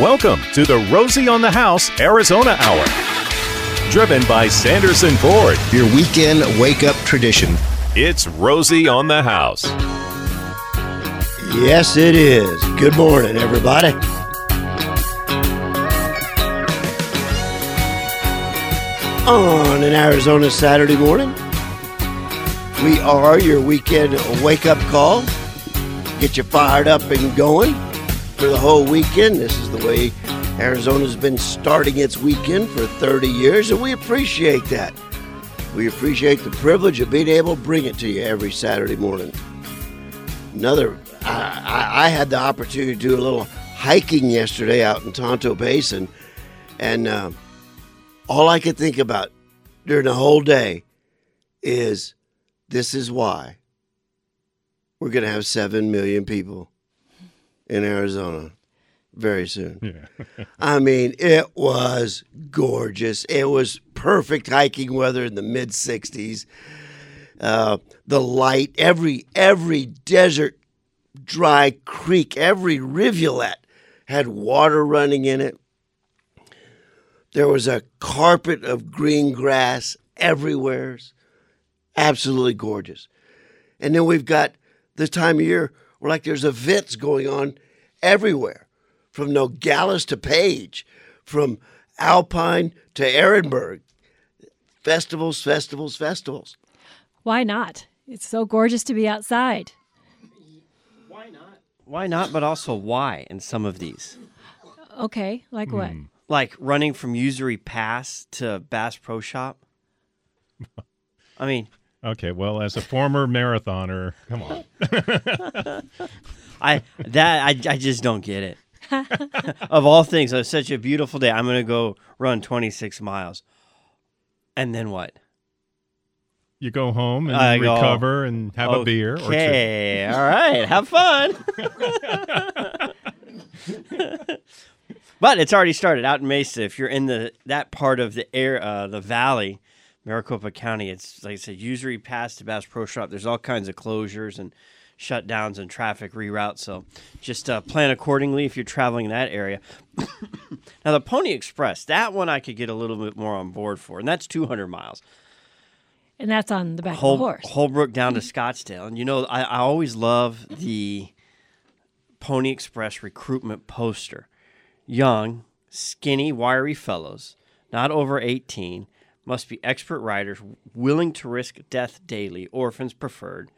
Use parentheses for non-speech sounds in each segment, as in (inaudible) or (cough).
Welcome to the Rosie on the House Arizona Hour. Driven by Sanderson Ford. Your weekend wake up tradition. It's Rosie on the House. Yes, it is. Good morning, everybody. On an Arizona Saturday morning, we are your weekend wake up call. Get you fired up and going for the whole weekend. This is the way Arizona's been starting its weekend for 30 years, and we appreciate that. We appreciate the privilege of being able to bring it to you every Saturday morning. Another, I, I, had the opportunity to do a little hiking yesterday out in Tonto Basin, and uh, all I could think about during the whole day is this is why we're going to have 7 million people in Arizona very soon. Yeah. (laughs) I mean, it was gorgeous. It was perfect hiking weather in the mid 60s. Uh, the light, every every desert dry creek, every rivulet had water running in it. There was a carpet of green grass everywhere. Absolutely gorgeous. And then we've got this time of year like there's events going on everywhere, from Nogales to Page, from Alpine to Ehrenberg. Festivals, festivals, festivals. Why not? It's so gorgeous to be outside. Why not? Why not, but also why in some of these? Okay, like what? Hmm. Like running from Usery Pass to Bass Pro Shop. I mean, Okay, well, as a former marathoner, (laughs) come on. I that I, I just don't get it. (laughs) of all things, it's such a beautiful day. I'm gonna go run 26 miles, and then what? You go home and I go, recover and have a beer or two. Okay, all right, have fun. (laughs) but it's already started out in Mesa. If you're in the that part of the air, uh, the valley, Maricopa County, it's like I said, Usery Pass to Bass Pro Shop. There's all kinds of closures and shutdowns and traffic reroutes. So just uh, plan accordingly if you're traveling in that area. (coughs) now the Pony Express, that one I could get a little bit more on board for, and that's 200 miles. And that's on the back Hol- of the horse. Holbrook down to Scottsdale. And you know, I, I always love the Pony Express recruitment poster. Young, skinny, wiry fellows, not over 18, must be expert riders willing to risk death daily, orphans preferred.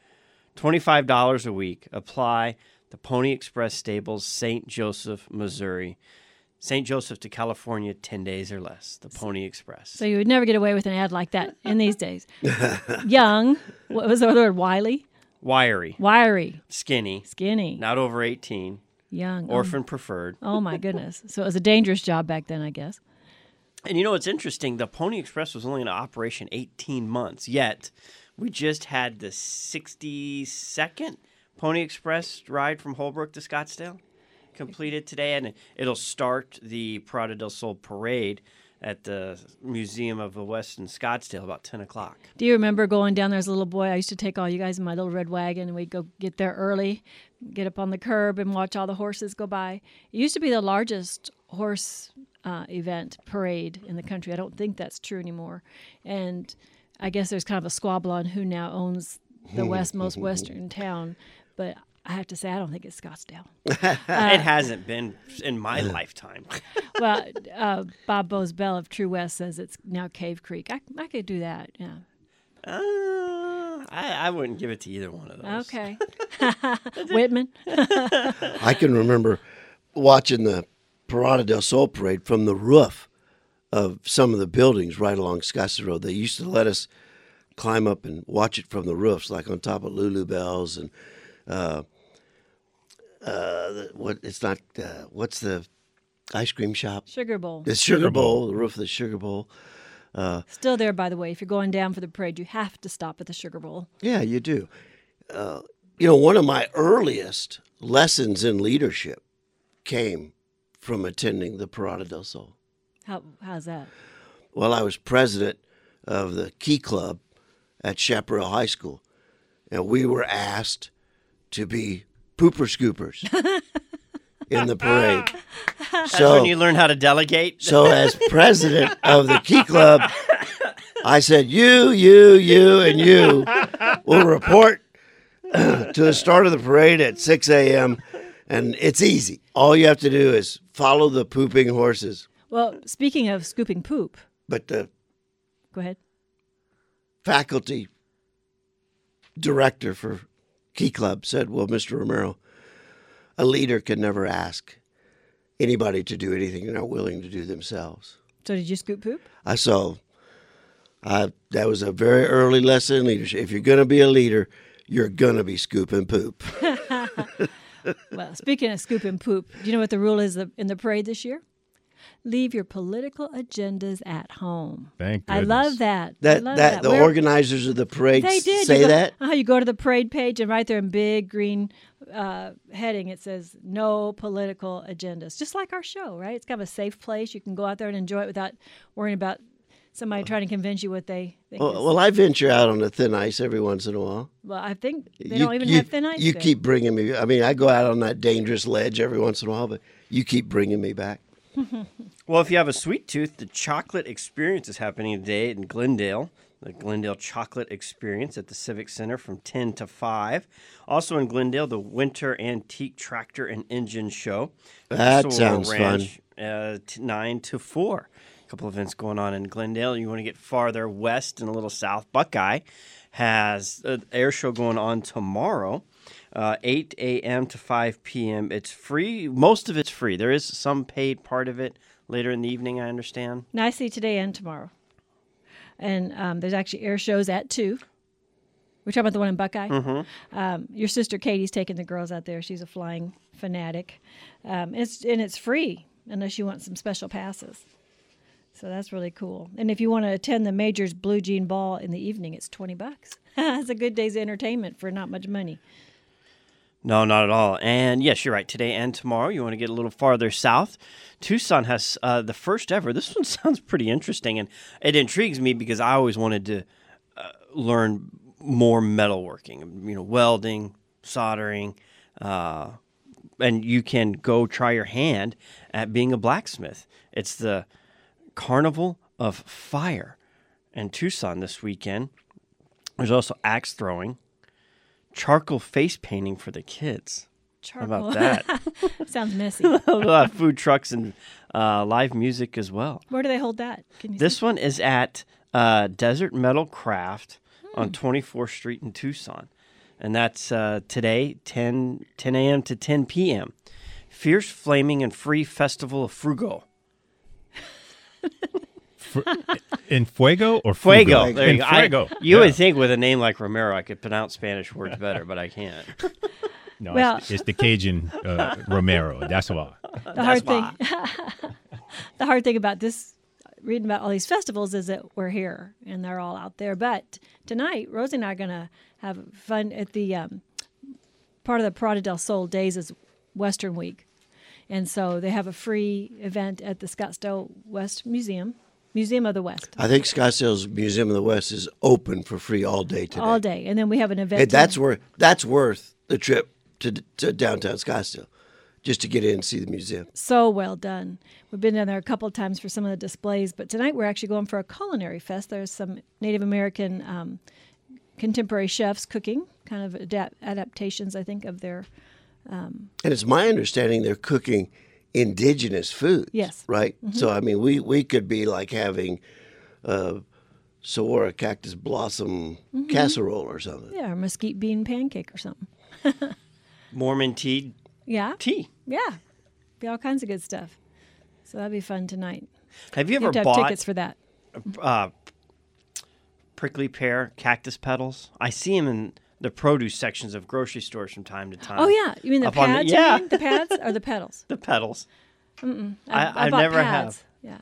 $25 a week. Apply the Pony Express Stables, St. Joseph, Missouri. St. Joseph to California, 10 days or less. The Pony Express. So you would never get away with an ad like that in these (laughs) days. Young, what was the other word? Wily, Wiry, wiry, skinny, skinny, not over 18, young. Oh, orphan preferred. Oh my goodness! So it was a dangerous job back then, I guess. And you know what's interesting? The Pony Express was only in operation 18 months, yet we just had the 62nd Pony Express ride from Holbrook to Scottsdale completed today, and it'll start the Parada del Sol parade at the Museum of the West in Scottsdale about 10 o'clock. Do you remember going down there as a little boy? I used to take all you guys in my little red wagon, and we'd go get there early, get up on the curb, and watch all the horses go by. It used to be the largest horse uh, event parade in the country. I don't think that's true anymore. And I guess there's kind of a squabble on who now owns the west most (laughs) western town. But I have to say, I don't think it's Scottsdale. (laughs) it hasn't been in my lifetime. (laughs) well, (laughs) uh, Bob Boze Bell of True West says it's now Cave Creek. I, I could do that. Yeah. Uh, I, I wouldn't give it to either one of those. Okay. Whitman. I can remember watching the Parada del Sol parade from the roof of some of the buildings right along Scottsdale Road. They used to let us climb up and watch it from the roofs, like on top of Lulu Bells and uh, uh, what? It's not. Uh, what's the ice cream shop? Sugar Bowl. The Sugar Bowl, the roof of the Sugar Bowl. Still there, by the way. If you're going down for the parade, you have to stop at the Sugar Bowl. Yeah, you do. Uh, you know, one of my earliest lessons in leadership came from attending the Parada del Sol. How, how's that? Well, I was president of the Key Club at Chaparral High School, and we were asked to be pooper scoopers (laughs) in the parade. That's So- when you learn how to delegate. So, as (laughs) president of the Key Club, I said, You, you, you, and you will report (clears throat) to the start of the parade at 6 a.m. And it's easy. All you have to do is follow the pooping horses. Well, speaking of scooping poop, But the go ahead. faculty director for Key Club said, Well, Mr. Romero, a leader can never ask anybody to do anything they're not willing to do themselves. So did you scoop poop? I saw I, that was a very early lesson in leadership. If you're going to be a leader, you're going to be scooping poop. (laughs) Well, speaking of scooping poop, do you know what the rule is in the parade this year? Leave your political agendas at home. Thank I love that. That love that the Where- organizers of the parade They did say you go, that. Uh, you go to the parade page and right there in big green uh, heading it says no political agendas, just like our show, right? It's kind of a safe place. You can go out there and enjoy it without worrying about somebody trying to convince you what they think. Well, is- well, I venture out on the thin ice every once in a while. well, I think they you, don't even you- have thin ice. You there. keep bringing me. I mean, I go out on that dangerous ledge every once in a while, but you keep bringing me back. Well, if you have a sweet tooth, the chocolate experience is happening today in Glendale. The Glendale Chocolate Experience at the Civic Center from 10 to 5. Also in Glendale, the Winter Antique Tractor and Engine Show. at That sounds fun. Uh, t- 9 to 4. A couple events going on in Glendale. You want to get farther west and a little south. Buckeye has an air show going on tomorrow. Uh, 8 a.m. to 5 p.m. It's free. Most of it's free. There is some paid part of it later in the evening, I understand. See today and tomorrow, and um, there's actually air shows at two. We're talking about the one in Buckeye. Mm-hmm. Um, your sister Katie's taking the girls out there. She's a flying fanatic. Um, it's and it's free unless you want some special passes. So that's really cool. And if you want to attend the Majors Blue Jean Ball in the evening, it's twenty bucks. (laughs) it's a good day's entertainment for not much money. No, not at all. And yes, you're right. Today and tomorrow, you want to get a little farther south. Tucson has uh, the first ever. This one (laughs) sounds pretty interesting, and it intrigues me because I always wanted to uh, learn more metalworking. You know, welding, soldering, uh, and you can go try your hand at being a blacksmith. It's the Carnival of Fire in Tucson this weekend. There's also axe throwing, charcoal face painting for the kids. Charcoal. How about that? (laughs) Sounds messy. a lot of food trucks and uh, live music as well. Where do they hold that? Can you This one is at uh, Desert Metal Craft on 24th Street in Tucson. And that's uh, today, 10, 10 a.m. to 10 p.m. Fierce Flaming and Free Festival of Frugo. (laughs) In fuego or Fuego. Fugo? There In you go. I- fuego. you Yeah. would think with a name like Romero, I could pronounce Spanish words better, but I can't. No, Well- it's, it's the Cajun uh, Romero. That's why. the hard thing (laughs) the hard thing about this reading about all these festivals is that we're here and they're all out there but tonight rosie and i are going to have fun at the um, part of the Parada del Sol days is western week and so they have a free event at the scottsdale west museum museum of the west I think Scottsdale's Museum of the West is open for free all day today. all day and then we have an event Hey, that's worth that's worth the trip to, to downtown Scottsdale, just to get in and see the museum. so well done. We've been down there a couple of times for some of the displays, but tonight we're actually going for a culinary fest. There's some Native American um, contemporary chefs cooking, kind of adapt- adaptations, I think, of their. And it's my understanding they're cooking indigenous foods. Yes. Right. So I mean, we we could be like having uh, Saguaro cactus blossom casserole or something. Yeah, or mesquite bean pancake or something. (laughs) Mormon tea. Yeah, Tea. yeah, be all kinds of good stuff. So that'd be fun tonight. Have you You ever have to have bought tickets for that. uh, prickly pear cactus petals? I see them in the produce sections of grocery stores from time to time. Oh yeah, you mean the Up on the- pads? you yeah. mean? the pads or the petals? (laughs) The petals. I, I, I bought never pads. have. Yeah.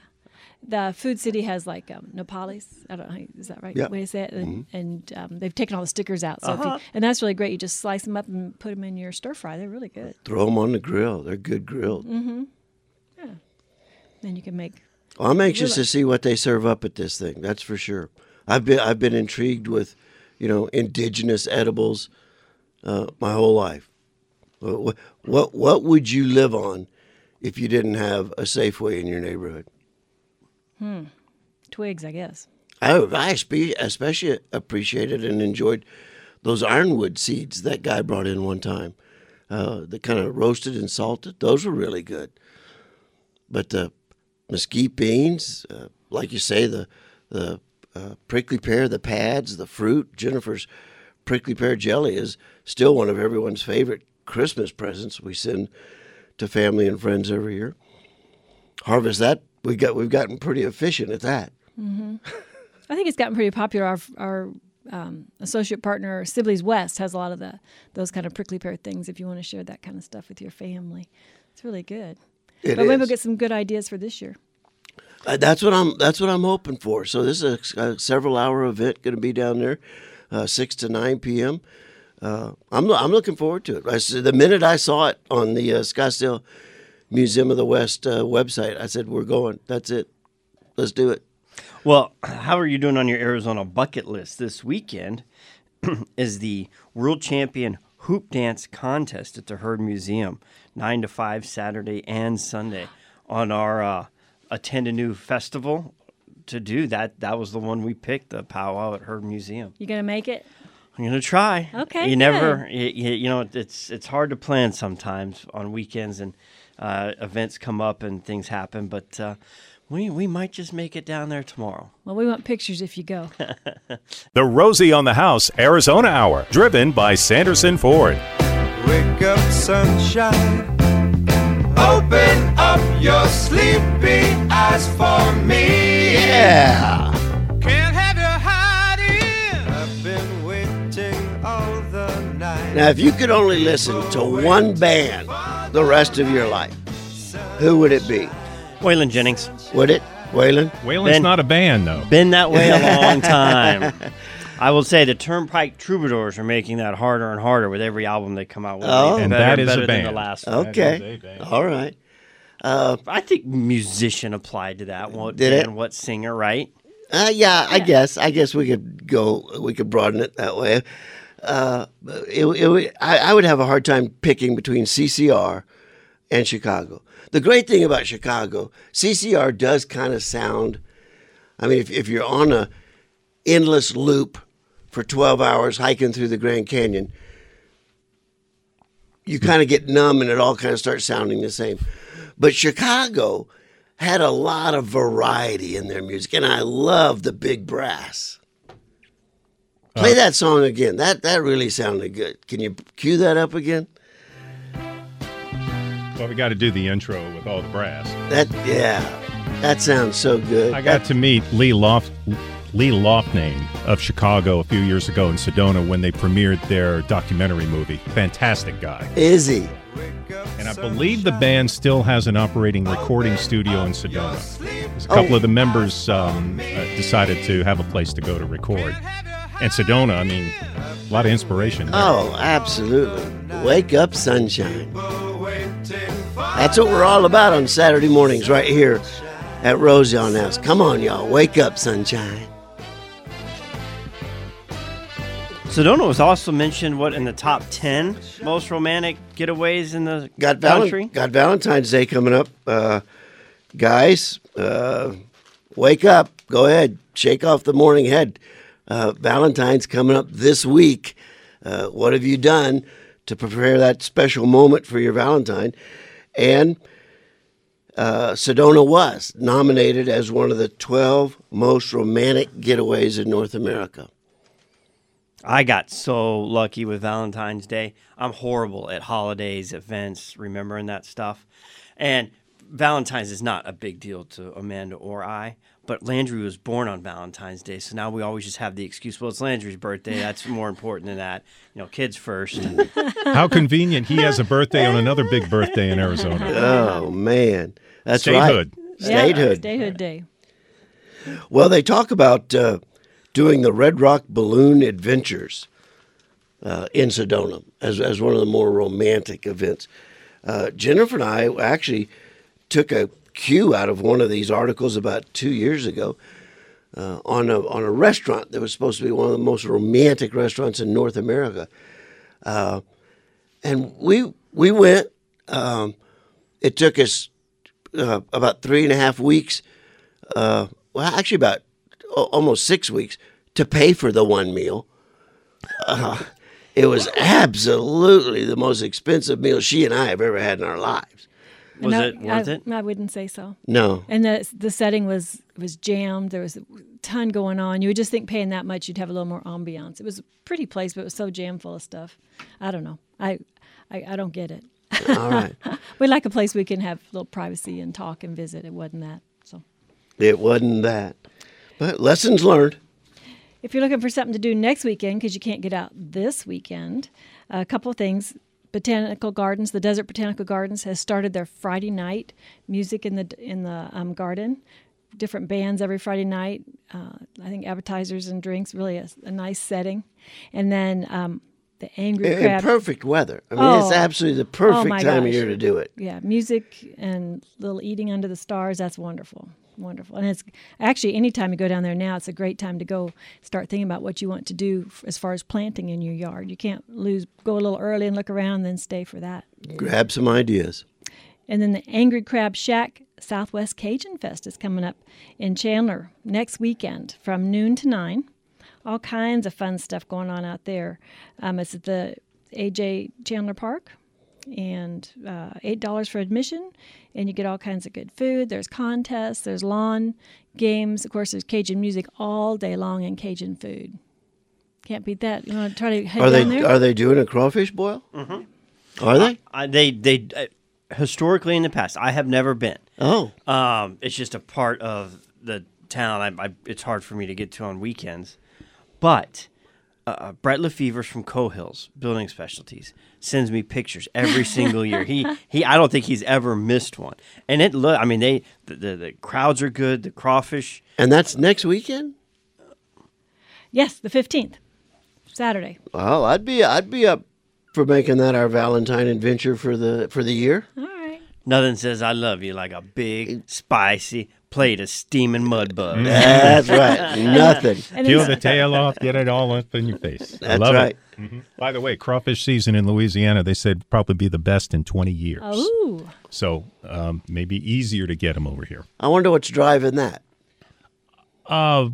The Food City has like um, Nopales. I don't know. how- Is that right? Yeah. Way to say it? And, Mm-hmm. and um, they've taken all the stickers out. So Uh-huh. you, and that's really great. You just slice them up and put them in your stir fry. They're really good. Throw them on the grill. They're good grilled. Mm-hmm. Yeah. Then you can make. Well, I'm anxious to see what they serve up at this thing. That's for sure. I've been I've been intrigued with, you know, indigenous edibles uh, my whole life. What, what what would you live on if you didn't have a Safeway in your neighborhood. Twigs, I guess. I, I especially appreciated and enjoyed those ironwood seeds that guy brought in one time. Uh, the kind of roasted and salted, those were really good. But the mesquite beans, uh, like you say, the the uh, prickly pear, the pads, the fruit. Jennifer's prickly pear jelly is still one of everyone's favorite Christmas presents we send to family and friends every year. Harvest that we got we've gotten pretty efficient at that. I think it's gotten pretty popular. Our, our um, associate partner, Sibley's West, has a lot of the those kind of prickly pear things. If you want to share that kind of stuff with your family, it's really good. It but maybe we'll get some good ideas for this year. Uh, that's what I'm. That's what I'm hoping for. So this is a, a several hour event going to be down there, uh, six to nine p.m. Uh, I'm I'm looking forward to it. I the minute I saw it on the uh, Scottsdale Museum of the West uh, website, I said, "We're going. That's it. Let's do it." Well, how are you doing on your Arizona bucket list this weekend? (clears throat) is the World Champion Hoop Dance Contest at the Heard Museum, 9 to 5 Saturday and Sunday. On our uh, Attend a New Festival to do that, that was the one we picked, the powwow at Heard Museum. You gonna make it? I'm gonna try. Okay, You never, you, you know, it's it's hard to plan sometimes on weekends and uh, events come up and things happen, but uh, we we might just make it down there tomorrow. Well, we want pictures if you go. (laughs) The Rosie on the House Arizona Hour, driven by Sanderson Ford. Wake up, sunshine. Open up your sleepy eyes for me. Yeah. Can't have you hiding. I've been waiting all the night. Now, if you could only listen to one band the rest of your life, who would it be? Waylon Jennings. Would it, Waylon? Waylon's Ben- not a band, though. Been that way a long time. (laughs) I will say the Turnpike Troubadours are making that harder and harder with every album they come out with. Oh. And better, that is a better than the band. last one. Okay. band. All right. I think musician applied to that. What Did it? what singer, right? Uh, yeah, I guess. I guess we could go. We could broaden it that way. Uh, it, it, I, I would have a hard time picking between CCR and Chicago. The great thing about Chicago, CCR does kind of sound. I mean, if, if you're on a endless loop for 12 hours hiking through the Grand Canyon, you kind of get numb and it all kind of starts sounding the same. But Chicago had a lot of variety in their music, and I love the big brass. Play uh, that song again. That that really sounded good. Can you cue that up again? Well, we got to do the intro with all the brass. That yeah, that sounds so good. I got to meet Lee Loft. Lee Loughnane of Chicago a few years ago in Sedona when they premiered their documentary movie. Fantastic guy. Is he? And I believe the band still has an operating recording studio in Sedona. A couple of the members um, uh, decided to have a place to go to record. And Sedona, I mean, a lot of inspiration. there. Oh, absolutely. Wake up, sunshine. That's what we're all about on Saturday mornings, right here at Rosie on House. Come on, y'all. Wake up, sunshine. Sedona was also mentioned. What in the top ten most romantic getaways in the got Valen- country? got Valentine's Day coming up, uh, guys. Uh, wake up! Go ahead, shake off the morning head. Uh, Valentine's coming up this week. Uh, what have you done to prepare that special moment for your Valentine? And uh, Sedona was nominated as one of the 12 most romantic getaways in North America. I got so lucky with Valentine's Day. I'm horrible at holidays, events, remembering that stuff. And Valentine's is not a big deal to Amanda or I, but Landry was born on Valentine's Day, so now we always just have the excuse, well, it's Landry's birthday. That's more important than that. You know, kids first. (laughs) How convenient. He has a birthday on another big birthday in Arizona. Oh, man. That's Statehood. right. Yeah, Statehood. Statehood Day. Well, they talk about uh, doing the Red Rock Balloon Adventures uh, in Sedona as, as one of the more romantic events. Uh, Jennifer and I actually took a cue out of one of these articles about two years ago uh, on a on a restaurant that was supposed to be one of the most romantic restaurants in North America, uh, and we we went. Um, it took us uh, about three and a half weeks. Uh, well, actually, about almost six weeks to pay for the one meal. Uh, it was absolutely the most expensive meal she and I have ever had in our lives. Was No, it worth I, it? I wouldn't say so. No, And the the setting was was jammed. There was a ton going on. You would just think paying that much, you'd have a little more ambiance. It was a pretty place, but it was so jammed full of stuff. I don't know. I I, I don't get it. all right. (laughs) We like a place we can have a little privacy and talk and visit. It wasn't that. So It wasn't that. But lessons learned. if you're looking for something to do next weekend because you can't get out this weekend, a couple of things. Botanical Gardens, the Desert Botanical Gardens, has started their Friday night music in the in the um, garden. Different bands every Friday night. Uh, I think appetizers and drinks. Really a, a nice setting. And then um, the Angry In, in Crab. perfect weather. I mean, it's Oh. absolutely the perfect my time of year to do it. yeah, music and little eating under the stars. That's wonderful, wonderful. And it's actually anytime you go down there now, it's a great time to go start thinking about what you want to do as far as planting in your yard. You can't lose. Go a little early and look around, then stay for that. Grab some ideas. And then the Angry Crab Shack Southwest Cajun Fest is coming up in Chandler next weekend from noon to nine. All kinds of fun stuff going on out there. Um, it's at the AJ Chandler Park, and uh, eight dollars for admission, and you get all kinds of good food. There's contests, there's lawn games. Of course, there's Cajun music all day long and Cajun food. Can't beat that. You want to try to head Are down they there? are they doing a crawfish boil? Mm-hmm. Are they? Uh, they they uh, historically in the past, I have never been. Oh, Um, it's just a part of the town. I, I, it's hard for me to get to on weekends. But uh, Brett Lefevre from Cohills Building Specialties sends me pictures every single year. He (laughs) he. I don't think he's ever missed one. And it look. I mean, they the, the the crowds are good. The crawfish. and that's next weekend. yes, the fifteenth, Saturday. Well, I'd be I'd be up for making that our Valentine adventure for the for the year. All right. Nothing says I love you like a big spicy plate of steaming mud bugs. That's right. (laughs) (laughs) Nothing. Peel the tail off, get it all up in your face. I love right. it. By the way, crawfish season in Louisiana, they said probably be the best in 20 years. Oh, So um, maybe easier to get them over here. I wonder what's driving that. Uh,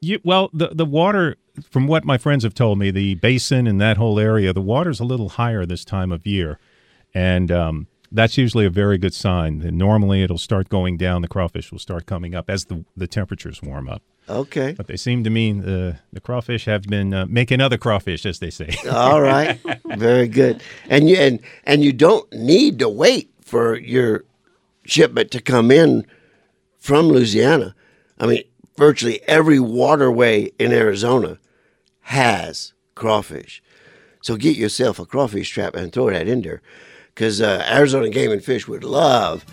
you, well, the the water, from what my friends have told me, the basin and that whole area, the water's a little higher this time of year, and um, that's usually a very good sign. And normally, it'll start going down. The crawfish will start coming up as the the temperatures warm up. Okay. But they seem to mean the the crawfish have been uh, making other crawfish, as they say. (laughs) All right. Very good. And you and and you don't need to wait for your shipment to come in from Louisiana. I mean, virtually every waterway in Arizona has crawfish. So get yourself a crawfish trap and throw that in there, because uh, Arizona Game and Fish would love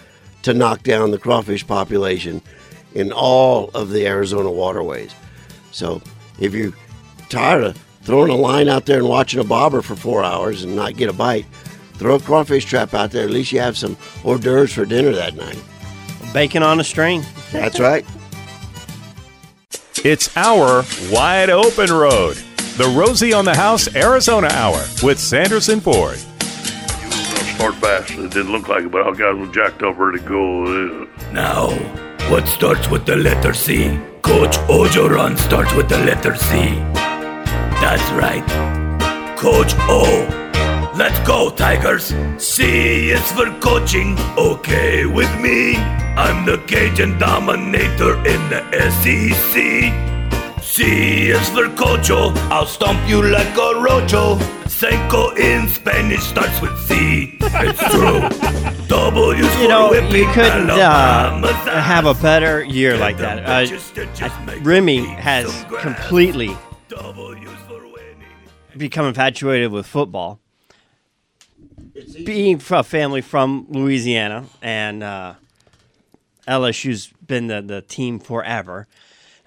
to knock down the crawfish population in all of the Arizona waterways. So if you're tired of throwing a line out there and watching a bobber for four hours and not get a bite, throw a crawfish trap out there. At least you have some hors d'oeuvres for dinner that night. Bacon on a string. That's right. It's our wide open road. The Rosie on the House Arizona Hour with Sanderson Ford. Start fast. It didn't look like it, but our guys were jacked up, ready to go. Now, what starts with the letter C? Coach Orgeron starts with the letter C. That's right. Coach O. Let's go, Tigers. C is for coaching. Okay with me. I'm the Cajun dominator in the SEC. C is for Cocho. I'll stomp you like a rocho. Senko in Spanish starts with C. It's true. (laughs) You know, you couldn't uh, have a better year like that. Uh, Remy has completely become infatuated with football. Being from a family from Louisiana and uh, LSU's been the, the team forever.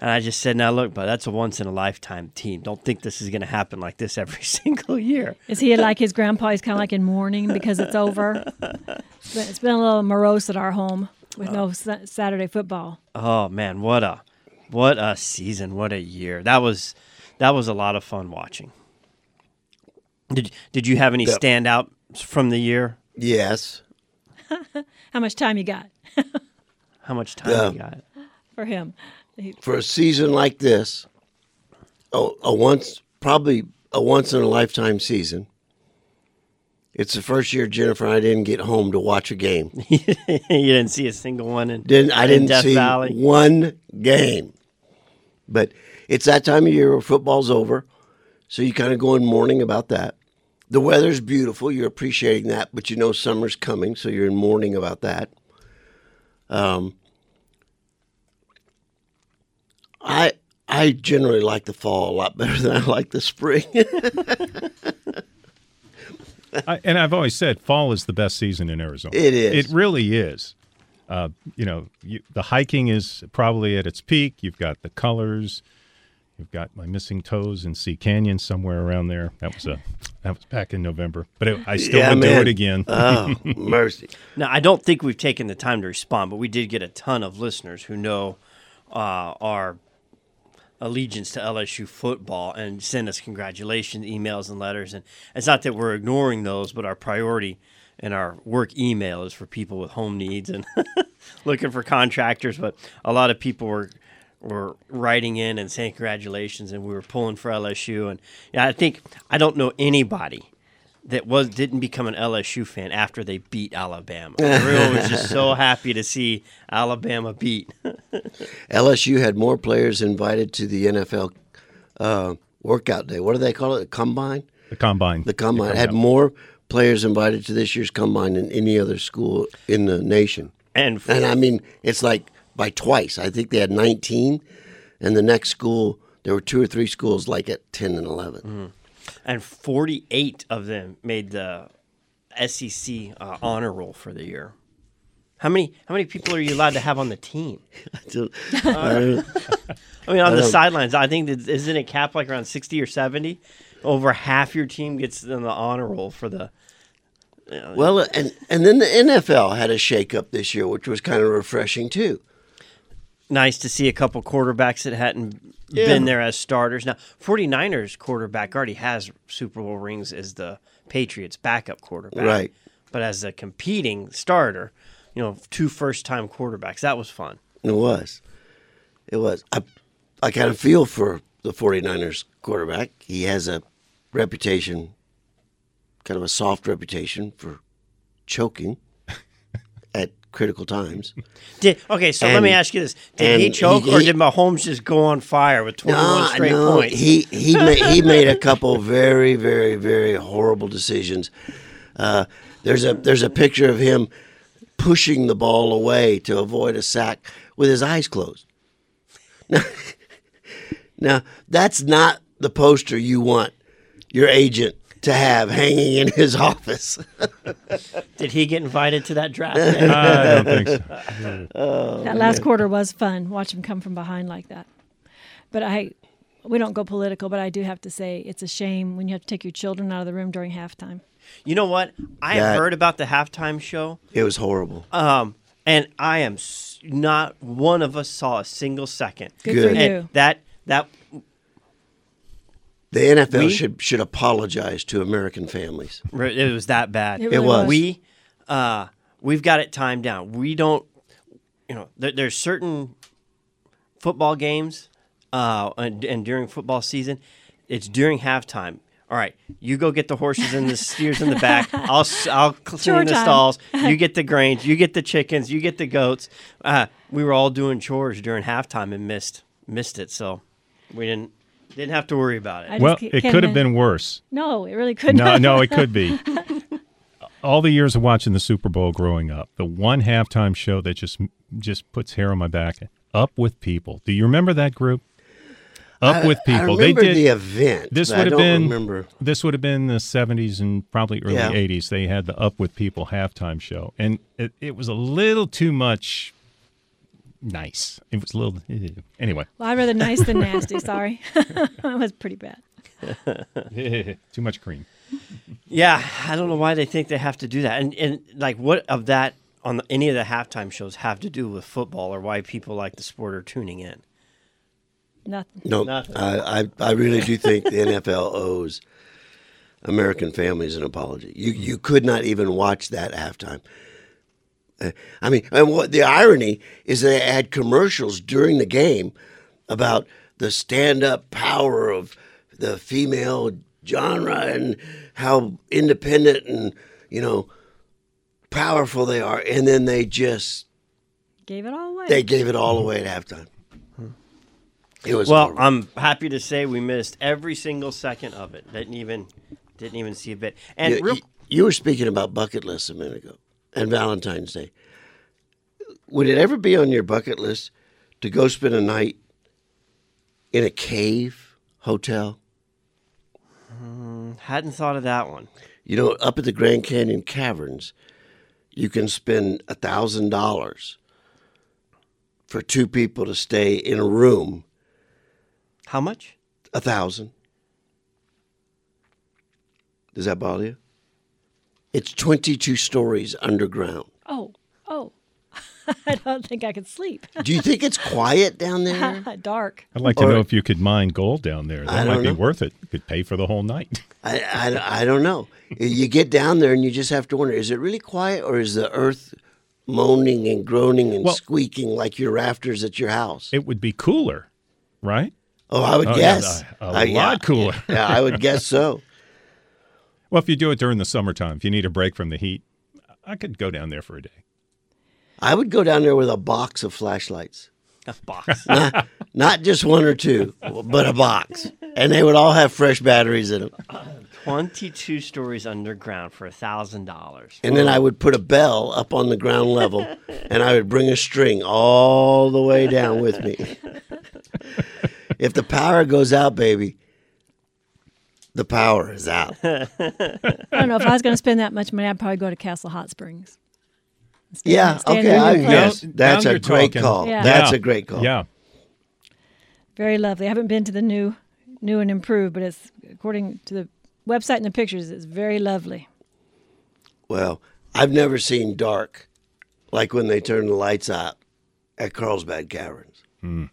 And I just said, now look, but that's a once in a lifetime team. Don't think this is going to happen like this every (laughs) single year. Is he like his grandpa? He's kind of like in mourning because it's over. It's (laughs) been, it's been a little morose at our home with no uh. sa- Saturday football. Oh man, what a what a season, what a year. That was that was a lot of fun watching. Did did you have any Yeah. standout from the year? Yes. (laughs) How much time you got How much time Yeah. you got? for him? For a season like this, a, a once probably a once in a lifetime season. It's the first year Jennifer and I didn't get home to watch a game. (laughs) you didn't see a single one in, Didn't I in didn't Death see Valley. one game. But it's that time of year where football's over, so you kind of go in mourning about that. The weather's beautiful; you're appreciating that, but you know summer's coming, so you're in mourning about that. Um, I I generally like the fall a lot better (laughs) than I like the spring. (laughs) I, and I've always said fall is the best season in Arizona. It is. It really is. Uh, you know, you, the hiking is probably at its peak. You've got the colors. You've got my missing toes in Sea Canyon somewhere around there. That was a that was back in November, but it, I still Yeah, would do it again. oh (laughs) mercy! Now, I don't think we've taken the time to respond, but we did get a ton of listeners who know uh, our allegiance to LSU football and send us congratulations, emails, and letters. And it's not that we're ignoring those, but our priority and our work email is for people with home needs and (laughs) looking for contractors. But a lot of people were were writing in and saying congratulations, and we were pulling for LSU. And yeah, I think I don't know anybody that was didn't become an LSU fan after they beat Alabama. (laughs) Everyone was just so happy to see Alabama beat. (laughs) LSU had more players invited to the NFL uh, workout day. What do they call it? The combine. the combine. The combine had combine. more players invited to this year's combine than any other school in the nation. and And I mean, it's like by twice. I think they had 19, and the next school there were two or three schools like at 10 and 11. And 48 of them made the SEC uh, honor roll for the year. How many how many people are you allowed to have on the team? (laughs) So, uh, (laughs) I mean, on the sidelines, I think that isn't it capped like around 60 or 70? Over half your team gets in the honor roll for the well, and and then the NFL had a shakeup this year, which was kind of refreshing too. Nice to see a couple quarterbacks that hadn't Yeah. been there as starters. Now, 49ers quarterback already has Super Bowl rings as the Patriots backup quarterback. Right. But as a competing starter, you know, two first time quarterbacks, that was fun. It was. It was. I, I kind of feel for the 49ers quarterback. He has a reputation, kind of a soft reputation for choking at (laughs) critical times. Did okay, so let me ask you this: Did he choke, he- or did Mahomes just go on fire with twenty-one straight no, points? He he made he (laughs) made a couple very very very horrible decisions. Uh, there's a there's a picture of him pushing the ball away to avoid a sack with his eyes closed. (laughs) Now, now that's not the poster you want your agent to have hanging in his office. (laughs) Did he get invited to that draft? I don't think so. (laughs) Oh, that last quarter was fun. Watch him come from behind like that. But I, we don't go political, but I do have to say it's a shame when you have to take your children out of the room during halftime. you know what? I Yeah. have heard about the halftime show. It was horrible. Um, and I am s- not one of us saw a single second. Good, Good. for And you. that that The NFL We- should should apologize to American families. it was that bad. It really was. was. We uh, we've got it timed down. We don't, you know, there, there's certain football games, uh, and, and during football season, it's during halftime. All right, you go get the horses and the (laughs) steers in the back. I'll I'll clean Chore the time. stalls. You (laughs) get the grains. You get the chickens. You get the goats. Uh, we were all doing chores during halftime and missed missed it, so we didn't didn't have to worry about it. just Well, it could have been worse. No, it really couldn't. No, no, it could be. (laughs) All the years of watching the Super Bowl growing up, the one halftime show that just just puts hair on my back. Up with people. Do you remember that group? Up I- with I people. they did the event. This but would I have don't been Remember. this would have been the 70s and probably early Yeah. 80s. They had the Up with People halftime show, and it, it was a little too much nice. It was a little anyway. Well, I'd rather nice than (laughs) nasty. Sorry, (laughs) that was pretty bad. (laughs) too much cream. Yeah, I don't know why they think they have to do that. And and like what of that on the, any of the halftime shows have to do with football or why people like the sport are tuning in? Nothing. No, Nothing. I, I, I really do think the NFL owes American families an apology. You you could not even watch that halftime. I mean, and what the irony is they had commercials during the game about the stand-up power of the female genre and how independent and you know powerful they are, and then they just Gave it all away. they gave it all away at halftime. It was Well, horrible. I'm happy to say we missed every single second of it. Didn't even didn't even see a bit. And you, real, you- you were speaking about bucket lists a minute ago and Valentine's Day. Would it ever be on your bucket list to go spend a night in a cave hotel? Hmm, hadn't thought of that one. You know, up at the Grand Canyon Caverns, you can spend a thousand dollars for two people to stay in a room. How much? A thousand. Does that bother you? It's twenty-two stories underground. oh, oh. (laughs) I don't think I could sleep. Do you think it's quiet down (laughs) there? Dark. I'd like to Or- know if you could mine gold down there. That might don't be know. worth it. You could pay for the whole night. (laughs) I, I, I don't know. You get down there and you just have to wonder: is it really quiet, or is the earth moaning and groaning and Well- squeaking like your rafters at your house? It would be cooler, right? oh, I would Oh, yeah, guess a- a Uh, yeah. lot cooler. yeah, I would guess so. Well, if you do it during the summertime, if you need a break from the heat, I could go down there for a day. I would go down there with a box of flashlights. A box. (laughs) not, not just one or two, but a box. And they would all have fresh batteries in them. Twenty-two stories underground for a thousand dollars. And then I would put a bell up on the ground level and I would bring a string all the way down with me. if the power goes out, baby, the power is out. (laughs) I don't know. If I was going to spend that much money, I'd probably go to Castle Hot Springs. Stay- Yeah, stay in okay. I, yes, that's Now a great talking. call. Yeah. That's Yeah. a great call. Yeah. Very lovely. I haven't been to the new, new and improved, but it's according to the website and the pictures, it's very lovely. Well, I've never seen dark like when they turn the lights out at Carlsbad Caverns. Hmm.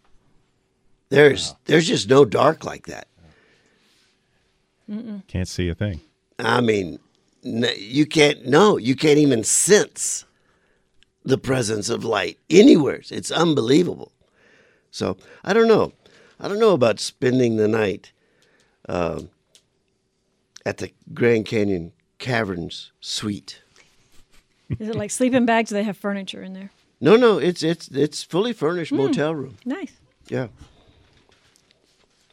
There's there's just no dark like that. Can't see a thing. I mean, you can't no, you can't even sense the presence of light anywhere. It's unbelievable. So I don't know. I don't know about spending the night um, at the Grand Canyon Caverns suite. Is it like sleeping bags? Do they have furniture in there? No, no, it's it's it's fully furnished motel room. Nice. Yeah.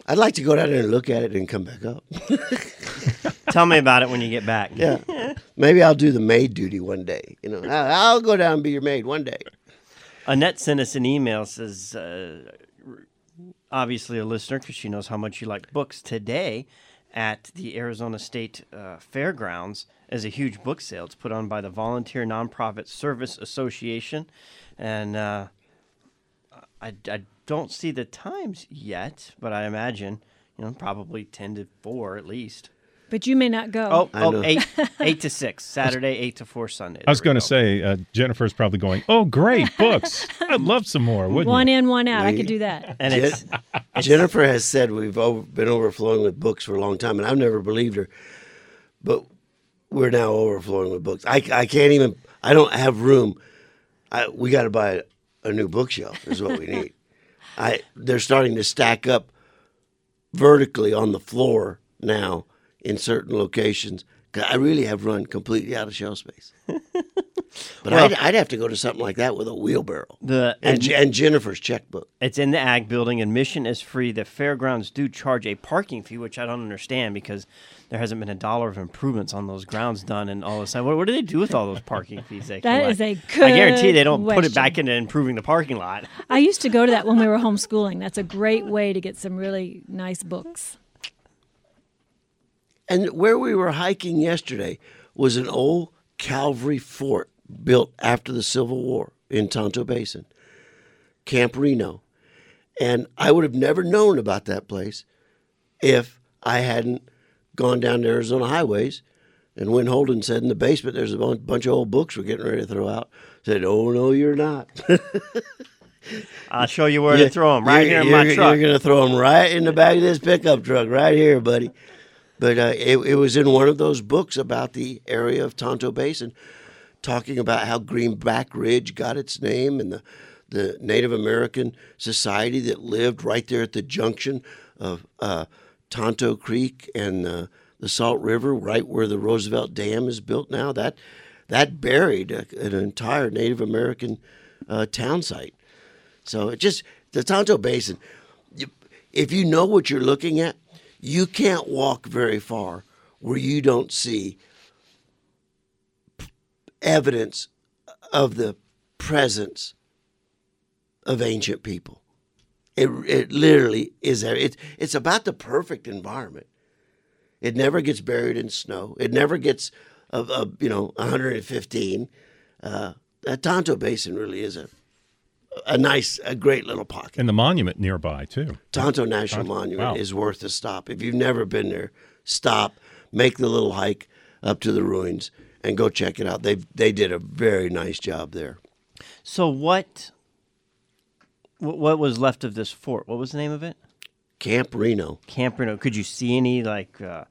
I'd like to go down there and look at it and come back up. (laughs) Tell me about it when you get back. Yeah. (laughs) Maybe I'll do the maid duty one day. You know, I'll go down and be your maid one day. Annette sent us an email. Says uh, obviously a listener because she knows how much you like books. Today at the Arizona State uh, Fairgrounds is a huge book sale. It's put on by the Volunteer Nonprofit Service Association, and uh, I, I don't see the times yet, but I imagine you know probably ten to four at least. But you may not go. Oh, I oh know. eight, (laughs) eight to six Saturday, eight to four Sunday. I was going to say, uh, Jennifer's probably going, oh, great, (laughs) books. I'd love some more, wouldn't one you? in, one out. I could do that. and it's Jennifer has said we've over, been overflowing with books for a long time, and I've never believed her. But we're now overflowing with books. I, I can't even. I don't have room. I, we got to buy a, a new bookshelf. Is what we (laughs) need. I they're starting to stack up vertically on the floor now in certain locations. I really have run completely out of shelf space. (laughs) But I'd, I'd have to go to something like that with a wheelbarrow the and, Je- and Jennifer's checkbook. It's in the ag building. Admission is free. The fairgrounds do charge a parking fee, which I don't understand because there hasn't been a dollar of improvements on those grounds done. And all of a sudden, what, what do they do with all those parking fees? They (laughs) That collect? is I guarantee they don't put it back into improving the parking lot. (laughs) I used to go to that when we were homeschooling. That's a great way to get some really nice books. And where we were hiking yesterday was an old Calvary fort built after the Civil War in Tonto Basin, Camp Reno. And I would have never known about that place if I hadn't gone down to Arizona highways. And when Holden said in the basement there's a bunch of old books we're getting ready to throw out, I said, "Oh no, you're not. (laughs) I'll show you where to throw them right here in my truck. You're going to throw them right in the back of this pickup truck, right here, buddy. But uh, it, it was in one of those books about the area of Tonto Basin. Talking about how Greenback Ridge got its name and the the Native American society that lived right there at the junction of uh, Tonto Creek and uh, the Salt River, right where the Roosevelt Dam is built now. That that buried a, an entire Native American uh, town site. So it just the Tonto Basin. You, if you know what you're looking at, you can't walk very far where you don't see evidence of the presence of ancient people. It, it literally is there. It, it's about the perfect environment. It never gets buried in snow. It never gets, uh, uh, you know, 115. Uh, that Tonto Basin really is a a nice, a great little pocket. And the monument nearby too. Tonto National Tonto, Monument wow. is worth a stop. If you've never been there, stop, make the little hike up to the ruins, and go check it out. They they did a very nice job there. So what? What was left of this fort? What was the name of it? Camp Reno. Camp Reno. Could you see any like uh,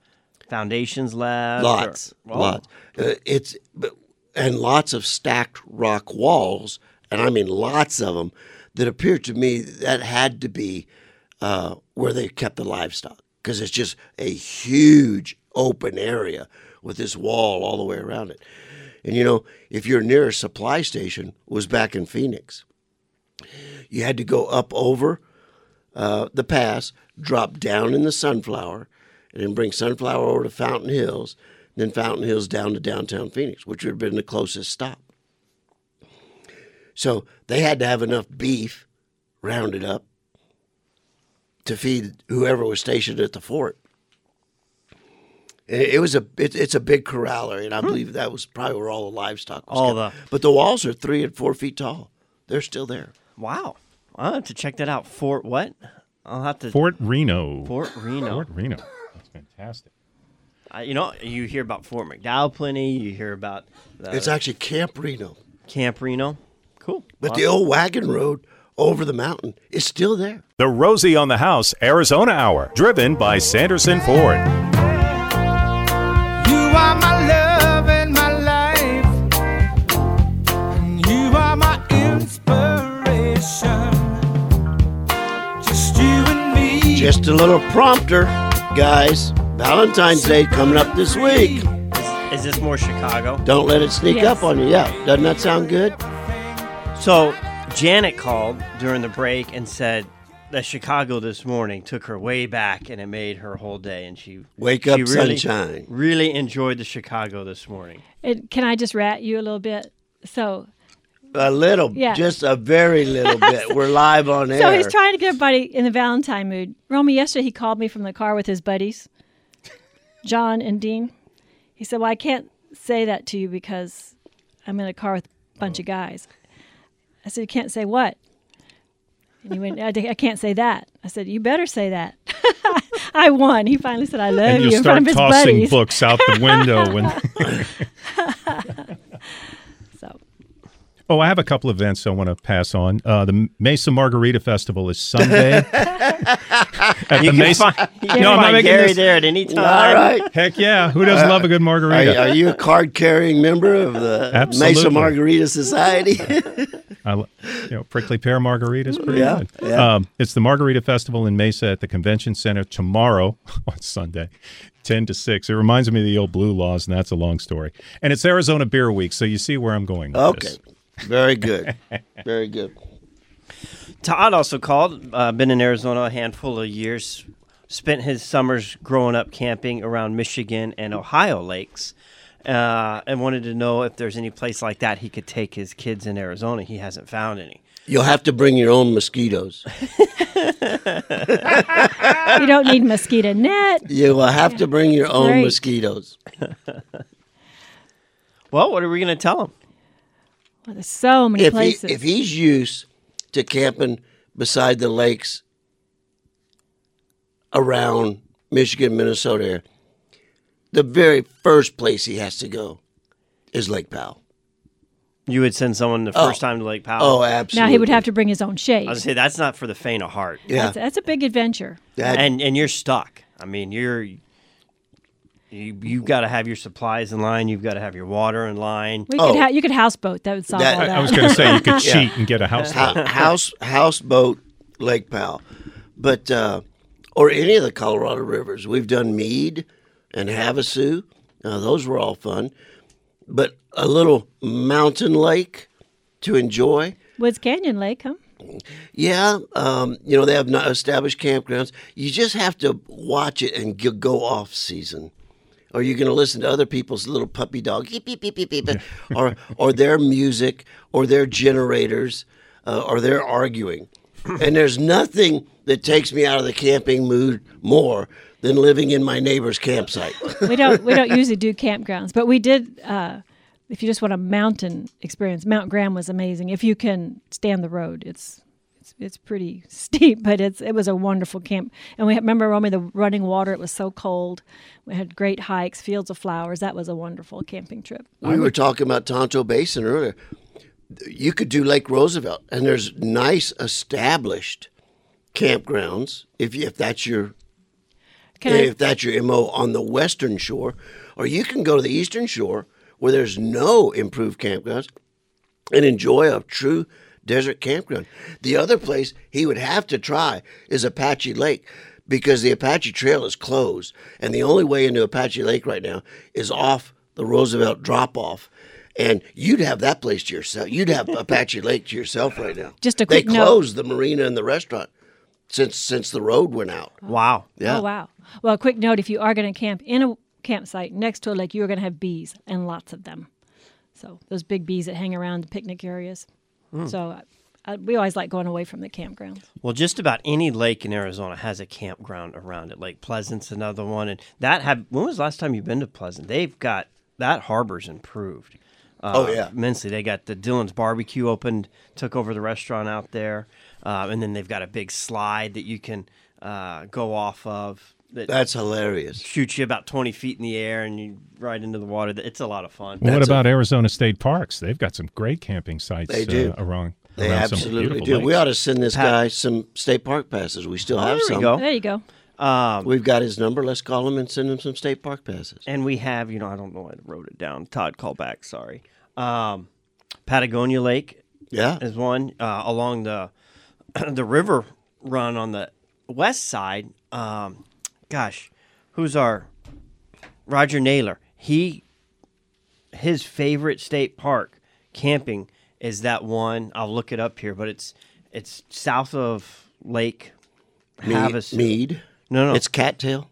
foundations left? or- Lots, Oh, lots. Uh, it's but- and lots of stacked rock walls, and I mean lots of them. That appeared to me that had to be uh, where they kept the livestock because it's just a huge open area with this wall all the way around it. And you know, if your nearest supply station was back in Phoenix, you had to go up over uh, the pass, drop down in the Sunflower, and then bring Sunflower over to Fountain Hills, then Fountain Hills down to downtown Phoenix, which would have been the closest stop. So they had to have enough beef rounded up to feed whoever was stationed at the fort. And It it was a it, it's a big corraler, and I believe that was probably where all the livestock was. All kept. the- but the walls are three and four feet tall. They're still there. Wow. I'll have to check that out. Fort what? I'll have to. Fort Reno. Fort Reno. Fort Reno. That's fantastic. Uh, you know, you hear about Fort McDowell plenty. You hear about the It's actually Camp Reno, Camp Reno. Cool. but the old wagon road over the mountain is still there. The Rosie on the House Arizona Hour, driven by Sanderson Ford. Just you and me. Just a little prompter, guys. Valentine's Day coming up this week. Is this more Chicago? Don't let it sneak Yes. up on you. Yeah, doesn't that sound good? So Janet called during the break and said that Chicago this morning took her way back and it made her whole day. And she Wake she up, really, sunshine. Really enjoyed the Chicago this morning. It, can I just rat you a little bit? So, A little, Yeah. just a very little bit. (laughs) We're live on air. so he's trying to get everybody in the Valentine mood. Romy, yesterday he called me from the car with his buddies, John and Dean. He said, "Well, I can't say that to you because I'm in a car with a bunch of oh. guys." I said, "You can't say what?" And he went, I, I can't say that. I said, You better say that. (laughs) I won. He finally said, I love and you you in front start of his tossing buddies. books out the window when (laughs) So, Oh, I have a couple events I want to pass on. Uh, the Mesa Margarita Festival is Sunday. (laughs) At You the can Mesa. find, you No, can I'm not find making Gary this- there at any time. All right. Heck yeah! Who doesn't love a good Are, margarita? are you a card carrying member of the Absolutely. Mesa Margarita Society? I, li- you know, prickly pear margarita is pretty Yeah, good. yeah. Um, it's the Margarita Festival in Mesa at the Convention Center tomorrow (laughs) on Sunday, ten to six. It reminds me of the old Blue Laws, and that's a long story. And it's Arizona Beer Week, so you see where I'm going. With okay. this. Very good. (laughs) Very good. Todd also called. Uh, been in Arizona a handful of years. Spent his summers growing up camping around Michigan and Ohio lakes, uh, and wanted to know if there's any place like that he could take his kids in Arizona. He hasn't found any. You'll have to bring your own mosquitoes. (laughs) you don't need mosquito net. You will have to bring your own Great. mosquitoes. (laughs) Well, what are we going to tell him? Well, there's so many If he places. if he's used to camping beside the lakes around Michigan, Minnesota, area, the very first place he has to go is Lake Powell. You would send someone the first time to Lake Powell. Oh, absolutely. now he would have to bring his own shade. I would say that's not for the faint of heart. Yeah. That's, that's a big adventure. That- and and you're stuck. I mean, you're You you got to have your supplies in line. You've got to have your water in line. We Oh. could ha- you could houseboat. That would solve That- all I- that. I was going to say you could Yeah. (laughs) cheat and get a house. Hou- house houseboat Lake Powell, but uh, or any of the Colorado rivers. We've done Mead and Havasu. Uh, those were all fun, but a little mountain lake to enjoy. Was Canyon Lake, huh? Yeah, um, you know they have not established campgrounds. You just have to watch it and g- go off season, or you're going to listen to other people's little puppy dog, beep, beep, beep, beep, beep, (laughs) or or their music, or their generators, uh, or their arguing. And there's nothing that takes me out of the camping mood more than living in my neighbor's campsite. we don't we don't usually do campgrounds, but we did. Uh, if you just want a mountain experience, Mount Graham was amazing. If you can stand the road, it's it's, it's pretty steep, but it's it was a wonderful camp. And we remember Romy the running water. It was so cold. We had great hikes, fields of flowers. That was a wonderful camping trip. We were talking about Tonto Basin earlier. You could do Lake Roosevelt, and there's nice established campgrounds if you, if that's your Can I- if that's your mo on the western shore, or you can go to the eastern shore where there's no improved campgrounds and enjoy a true desert campground. The other place he would have to try is Apache Lake because the Apache Trail is closed, and the only way into Apache Lake right now is off the Roosevelt drop off. And you'd have that place to yourself. You'd have Apache Lake to yourself right now. Just a they quick note. closed the marina and the restaurant since since the road went out. Wow. Yeah. Oh wow. Well, a quick note: if you are going to camp in a campsite next to a lake, you are going to have bees and lots of them. So those big bees that hang around the picnic areas. Hmm. So we always like going away from the campground. Well, just about any lake in Arizona has a campground around it. Lake Pleasant's another one, and that have. When was the last time you've been to Pleasant? They've got that harbor's improved. Uh, Oh, yeah. immensely. They got the Dillon's Barbecue opened, took over the restaurant out there, uh, and then they've got a big slide that you can uh, go off of. That That's hilarious. shoots you about twenty feet in the air, and you right into the water. It's a lot of fun. Well, what That's a- about Arizona State Parks? They've got some great camping sites They do. Uh, around. They around absolutely beautiful do. We ought to send this Pat- guy some state park passes. We still Oh, have there we some. go. There you go. Um, We've got his number. Let's call him and send him some state park passes. And we have, you know, I don't know, I wrote it down. Todd, call back. Sorry. Um, Patagonia Lake Yeah. is one uh, along the (clears throat) the river run on the west side. Um, gosh, who's our Roger Naylor? He his favorite state park camping is that one. I'll look it up here, but it's it's south of Lake Mead. Havasu. Mead. No, no, It's Cattail.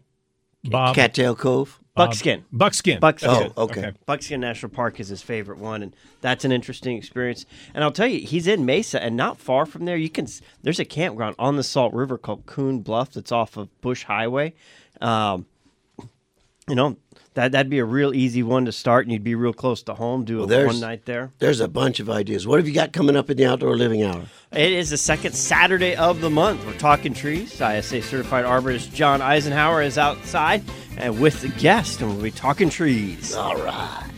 Bob, Cattail Cove. Buckskin. Buckskin. Buckskin. Oh, okay. Buckskin National Park is his favorite one, and that's an interesting experience. And I'll tell you, he's in Mesa, and not far from there, you can. There's a campground on the Salt River called Coon Bluff that's off of Bush Highway. Um, you know that that'd be a real easy one to start, and you'd be real close to home. Do Well, a one night there. There's a bunch of ideas. What have you got coming up in the outdoor living hour? It is the second Saturday of the month. We're talking trees. ISA certified arborist John Eisenhower is outside and with the guest, and we'll be talking trees. All right.